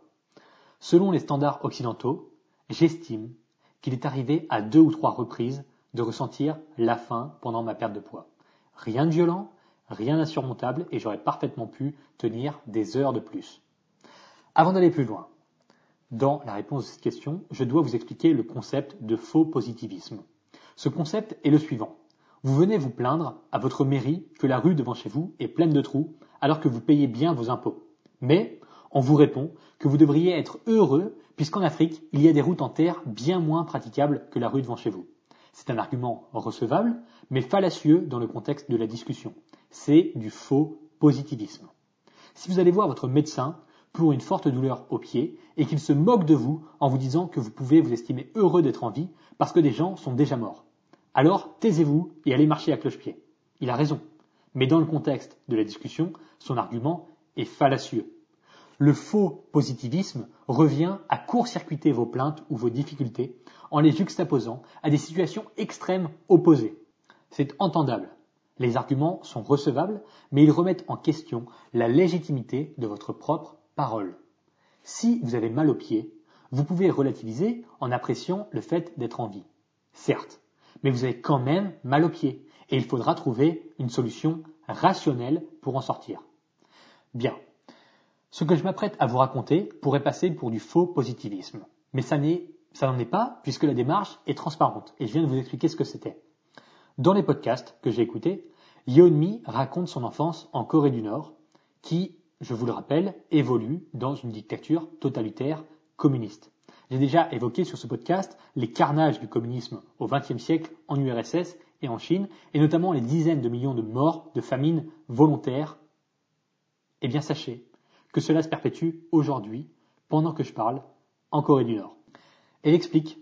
Selon les standards occidentaux, j'estime qu'il est arrivé à deux ou trois reprises de ressentir la faim pendant ma perte de poids. Rien de violent, rien d'insurmontable et j'aurais parfaitement pu tenir des heures de plus. Avant d'aller plus loin, dans la réponse de cette question, je dois vous expliquer le concept de faux positivisme. Ce concept est le suivant. Vous venez vous plaindre à votre mairie que la rue devant chez vous est pleine de trous alors que vous payez bien vos impôts. Mais on vous répond que vous devriez être heureux puisqu'en Afrique, il y a des routes en terre bien moins praticables que la rue devant chez vous. C'est un argument recevable, mais fallacieux dans le contexte de la discussion. C'est du faux positivisme. Si vous allez voir votre médecin, pour une forte douleur au pied et qu'il se moque de vous en vous disant que vous pouvez vous estimer heureux d'être en vie parce que des gens sont déjà morts. Alors taisez-vous et allez marcher à cloche-pied. Il a raison. Mais dans le contexte de la discussion, son argument est fallacieux. Le faux positivisme revient à court-circuiter vos plaintes ou vos difficultés en les juxtaposant à des situations extrêmes opposées. C'est entendable. Les arguments sont recevables, mais ils remettent en question la légitimité de votre propre parole. Si vous avez mal aux pieds, vous pouvez relativiser en appréciant le fait d'être en vie. Certes, mais vous avez quand même mal aux pieds et il faudra trouver une solution rationnelle pour en sortir. Bien. Ce que je m'apprête à vous raconter pourrait passer pour du faux positivisme. Mais ça n'est, ça n'en est pas puisque la démarche est transparente et je viens de vous expliquer ce que c'était. Dans les podcasts que j'ai écoutés, Yeonmi raconte son enfance en Corée du Nord qui je vous le rappelle, évolue dans une dictature totalitaire communiste. J'ai déjà évoqué sur ce podcast les carnages du communisme au XXe siècle en URSS et en Chine, et notamment les dizaines de millions de morts de famine volontaires. Eh bien, sachez que cela se perpétue aujourd'hui, pendant que je parle, en Corée du Nord. Elle explique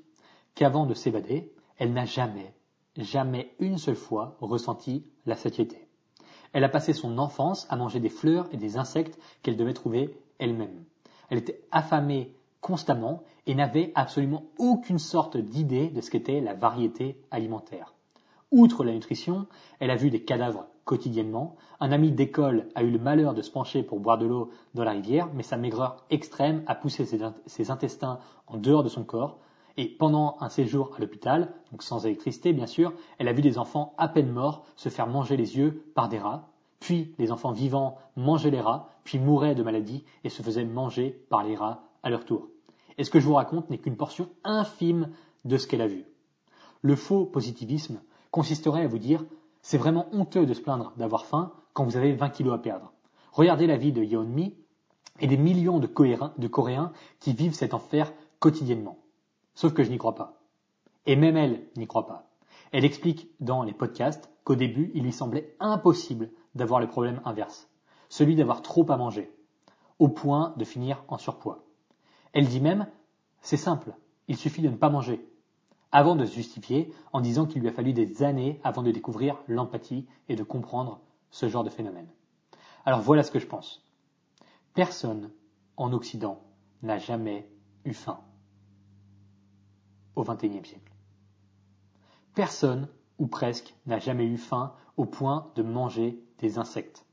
qu'avant de s'évader, elle n'a jamais, jamais une seule fois ressenti la satiété. Elle a passé son enfance à manger des fleurs et des insectes qu'elle devait trouver elle-même. Elle était affamée constamment et n'avait absolument aucune sorte d'idée de ce qu'était la variété alimentaire. Outre la nutrition, elle a vu des cadavres quotidiennement. Un ami d'école a eu le malheur de se pencher pour boire de l'eau dans la rivière, mais sa maigreur extrême a poussé ses, intestins en dehors de son corps. Et pendant un séjour à l'hôpital, donc sans électricité bien sûr, elle a vu des enfants à peine morts se faire manger les yeux par des rats, puis les enfants vivants mangeaient les rats, puis mouraient de maladie et se faisaient manger par les rats à leur tour. Et ce que je vous raconte n'est qu'une portion infime de ce qu'elle a vu. Le faux positivisme consisterait à vous dire c'est vraiment honteux de se plaindre d'avoir faim quand vous avez 20 kilos à perdre. Regardez la vie de Yeonmi et des millions de, de Coréens qui vivent cet enfer quotidiennement. Sauf que je n'y crois pas. Et même elle n'y croit pas. Elle explique dans les podcasts qu'au début, il lui semblait impossible d'avoir le problème inverse, celui d'avoir trop à manger, au point de finir en surpoids. Elle dit même, c'est simple, il suffit de ne pas manger, avant de se justifier en disant qu'il lui a fallu des années avant de découvrir l'empathie et de comprendre ce genre de phénomène. Alors voilà ce que je pense. Personne en Occident n'a jamais eu faim au XXIe siècle. Personne, ou presque, n'a jamais eu faim au point de manger des insectes.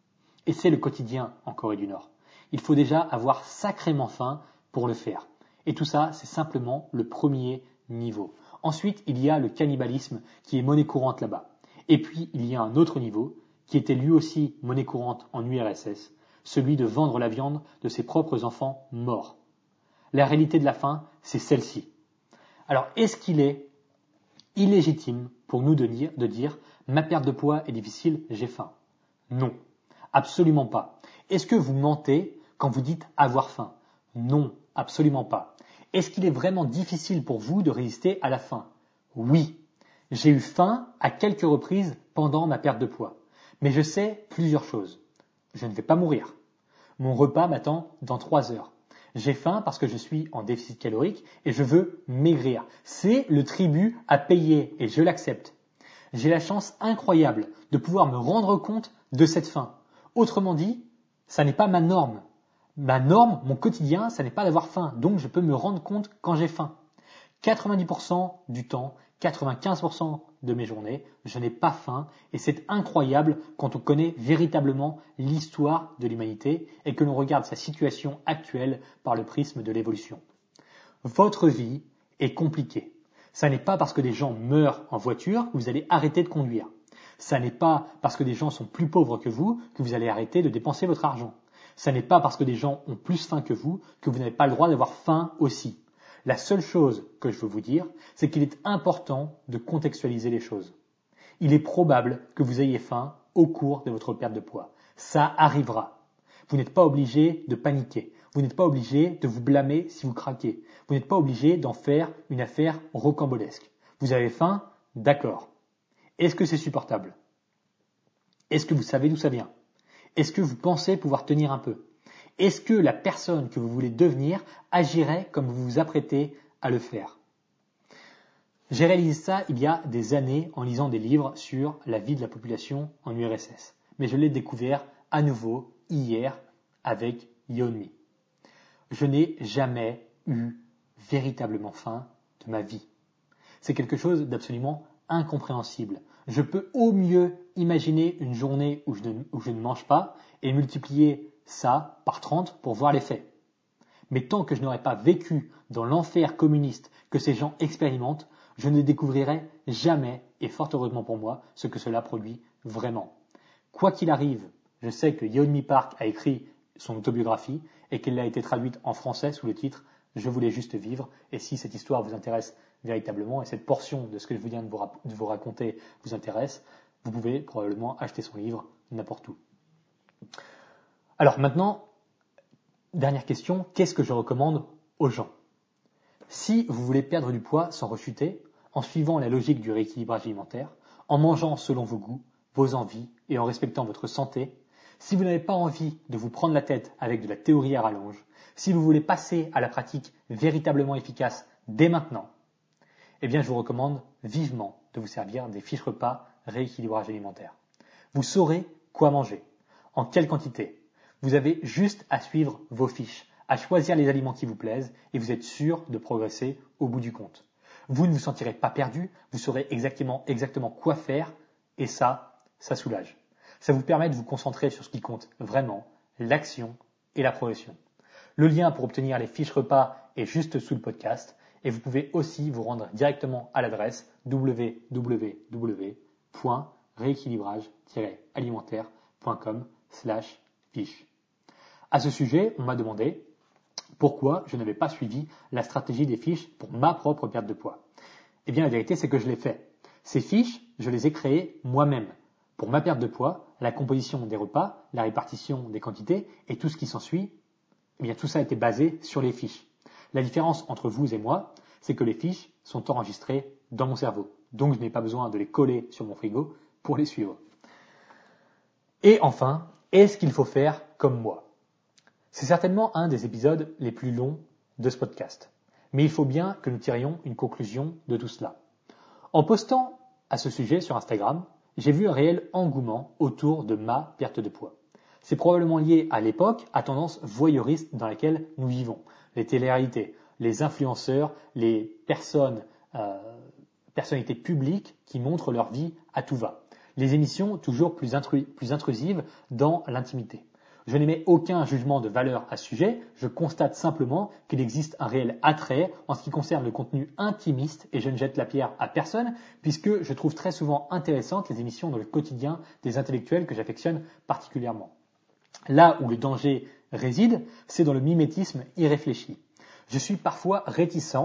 Et c'est le quotidien en Corée du Nord. Il faut déjà avoir sacrément faim pour le faire. Et tout ça, c'est simplement le premier niveau. Ensuite, il y a le cannibalisme qui est monnaie courante là-bas. Et puis, il y a un autre niveau qui était lui aussi monnaie courante en URSS, celui de vendre la viande de ses propres enfants morts. La réalité de la faim, c'est celle-ci. Alors, est-ce qu'il est illégitime pour nous de dire, de dire ma perte de poids est difficile, j'ai faim Non, absolument pas. Est-ce que vous mentez quand vous dites avoir faim? Non, absolument pas. Est-ce qu'il est vraiment difficile pour vous de résister à la faim? Oui. J'ai eu faim à quelques reprises pendant ma perte de poids. Mais je sais plusieurs choses. Je ne vais pas mourir. Mon repas m'attend dans trois heures. J'ai faim parce que je suis en déficit calorique et je veux maigrir. C'est le tribut à payer et je l'accepte. J'ai la chance incroyable de pouvoir me rendre compte de cette faim. Autrement dit, ça n'est pas ma norme ma norme, mon quotidien, ça n'est pas d'avoir faim. Donc je peux me rendre compte quand j'ai faim. 90% du temps, 95% de mes journées, je n'ai pas faim et c'est incroyable quand on connaît véritablement l'histoire de l'humanité et que l'on regarde sa situation actuelle par le prisme de l'évolution. Votre vie est compliquée. Ça n'est pas parce que des gens meurent en voiture que vous allez arrêter de conduire. Ça n'est pas parce que des gens sont plus pauvres que vous que vous allez arrêter de dépenser votre argent. Ce n'est pas parce que des gens ont plus faim que vous que vous n'avez pas le droit d'avoir faim aussi. La seule chose que je veux vous dire, c'est qu'il est important de contextualiser les choses. Il est probable que vous ayez faim au cours de votre perte de poids. Ça arrivera. Vous n'êtes pas obligé de paniquer. Vous n'êtes pas obligé de vous blâmer si vous craquez. Vous n'êtes pas obligé d'en faire une affaire rocambolesque. Vous avez faim D'accord. Est-ce que c'est supportable? Est-ce que vous savez d'où ça vient? Est-ce que vous pensez pouvoir tenir un peu? Est-ce que la personne que vous voulez devenir agirait comme vous vous apprêtez à le faire? J'ai réalisé ça il y a des années en lisant des livres sur la vie de la population en URSS. Mais je l'ai découvert à nouveau hier avec Yeonmi. Je n'ai jamais eu véritablement faim de ma vie. C'est quelque chose d'absolument incompréhensible. Je peux au mieux imaginer une journée où je, ne, mange pas et multiplier ça par 30 pour voir l'effet. Mais tant que je n'aurai pas vécu dans l'enfer communiste que ces gens expérimentent, je ne découvrirai jamais, et fort heureusement pour moi, ce que cela produit vraiment. Quoi qu'il arrive, je sais que Yeonmi Park a écrit son autobiographie et qu'elle a été traduite en français sous le titre Je voulais juste vivre. Et si cette histoire vous intéresse véritablement et cette portion de ce que je viens de vous, raconter vous intéresse, vous pouvez probablement acheter son livre n'importe où. Alors maintenant, dernière question, qu'est-ce que je recommande aux gens? Si vous voulez perdre du poids sans rechuter, en suivant la logique du rééquilibrage alimentaire, en mangeant selon vos goûts, vos envies et en respectant votre santé, si vous n'avez pas envie de vous prendre la tête avec de la théorie à rallonge, si vous voulez passer à la pratique véritablement efficace dès maintenant, eh bien je vous recommande vivement de vous servir des fiches repas rééquilibrage alimentaire. Vous saurez quoi manger, en quelle quantité. Vous avez juste à suivre vos fiches, à choisir les aliments qui vous plaisent et vous êtes sûr de progresser au bout du compte. Vous ne vous sentirez pas perdu, vous saurez exactement, exactement quoi faire et ça, ça soulage. Ça vous permet de vous concentrer sur ce qui compte vraiment, l'action et la progression. Le lien pour obtenir les fiches repas est juste sous le podcast et vous pouvez aussi vous rendre directement à l'adresse www.rééquilibrage-alimentaire.com slash fiche. À ce sujet, on m'a demandé pourquoi je n'avais pas suivi la stratégie des fiches pour ma propre perte de poids. Eh bien, la vérité, c'est que je l'ai fait. Ces fiches, je les ai créées moi-même. Pour ma perte de poids, la composition des repas, la répartition des quantités et tout ce qui s'ensuit, eh bien, tout ça été basé sur les fiches. La différence entre vous et moi, c'est que les fiches sont enregistrées dans mon cerveau. Donc, je n'ai pas besoin de les coller sur mon frigo pour les suivre. Et enfin, est-ce qu'il faut faire comme moi? C'est certainement un des épisodes les plus longs de ce podcast. Mais il faut bien que nous tirions une conclusion de tout cela. En postant à ce sujet sur Instagram, j'ai vu un réel engouement autour de ma perte de poids. C'est probablement lié à l'époque, à tendance voyeuriste dans laquelle nous vivons. Les téléréalités, les influenceurs, les personnes, euh, personnalités publiques qui montrent leur vie à tout va. Les émissions toujours plus, plus intrusives dans l'intimité. Je n'émets aucun jugement de valeur à ce sujet, je constate simplement qu'il existe un réel attrait en ce qui concerne le contenu intimiste et je ne jette la pierre à personne puisque je trouve très souvent intéressantes les émissions dans le quotidien des intellectuels que j'affectionne particulièrement. Là où le danger réside, c'est dans le mimétisme irréfléchi. Je suis parfois réticent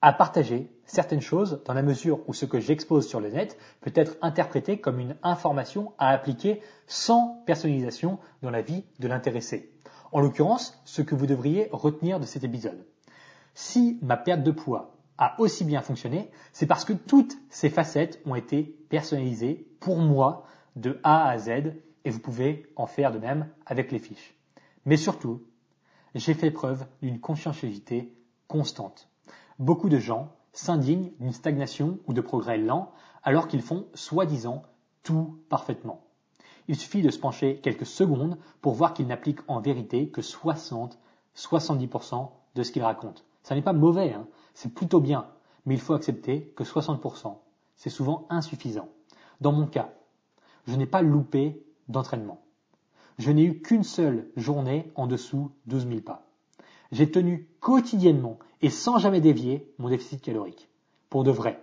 à partager certaines choses dans la mesure où ce que j'expose sur le net peut être interprété comme une information à appliquer sans personnalisation dans la vie de l'intéressé. En l'occurrence, ce que vous devriez retenir de cet épisode. Si ma perte de poids a aussi bien fonctionné, c'est parce que toutes ces facettes ont été personnalisées pour moi de A à Z et vous pouvez en faire de même avec les fiches. Mais surtout, j'ai fait preuve d'une conscienciosité constante. Beaucoup de gens s'indignent d'une stagnation ou de progrès lent alors qu'ils font soi-disant tout parfaitement. Il suffit de se pencher quelques secondes pour voir qu'ils n'appliquent en vérité que 60-70% de ce qu'ils racontent. Ça n'est pas mauvais, hein c'est plutôt bien, mais il faut accepter que 60%, c'est souvent insuffisant. Dans mon cas, je n'ai pas loupé d'entraînement. Je n'ai eu qu'une seule journée en dessous 12 000 pas. J'ai tenu quotidiennement et sans jamais dévier mon déficit calorique. Pour de vrai.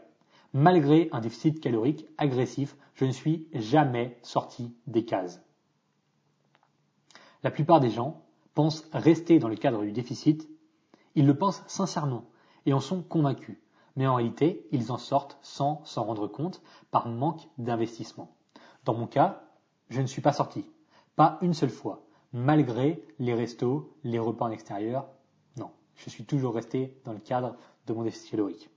Malgré un déficit calorique agressif, je ne suis jamais sorti des cases. La plupart des gens pensent rester dans le cadre du déficit. Ils le pensent sincèrement et en sont convaincus. Mais en réalité, ils en sortent sans s'en rendre compte par manque d'investissement. Dans mon cas, je ne suis pas sorti. Pas une seule fois. Malgré les restos, les repas en extérieur. Non. Je suis toujours resté dans le cadre de mon déficit calorique.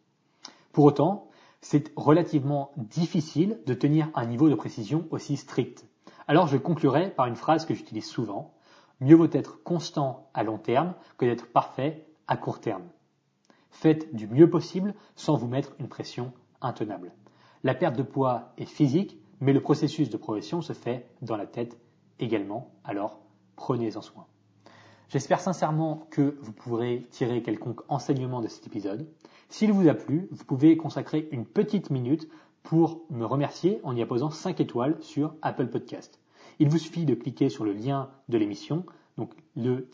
Pour autant, c'est relativement difficile de tenir un niveau de précision aussi strict. Alors je conclurai par une phrase que j'utilise souvent. Mieux vaut être constant à long terme que d'être parfait à court terme. Faites du mieux possible sans vous mettre une pression intenable. La perte de poids est physique, mais le processus de progression se fait dans la tête également, alors prenez-en soin. J'espère sincèrement que vous pourrez tirer quelconque enseignement de cet épisode. S'il vous a plu, vous pouvez consacrer une petite minute pour me remercier en y apposant 5 étoiles sur Apple Podcast. Il vous suffit de cliquer sur le lien de l'émission, donc le,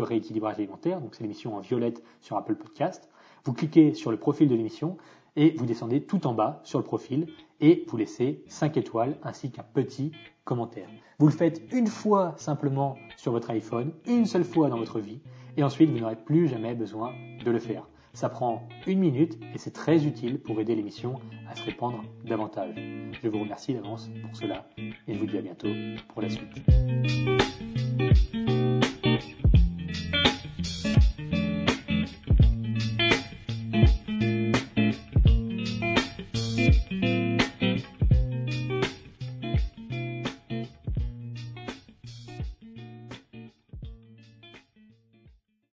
rééquilibrage alimentaire, donc c'est l'émission en violette sur Apple Podcast. Vous cliquez sur le profil de l'émission et vous descendez tout en bas sur le profil et vous laissez 5 étoiles ainsi qu'un petit commentaire. Vous le faites une fois simplement sur votre iPhone, une seule fois dans votre vie et ensuite vous n'aurez plus jamais besoin de le faire. Ça prend une minute et c'est très utile pour aider l'émission à se répandre davantage. Je vous remercie d'avance pour cela et je vous dis à bientôt pour la suite.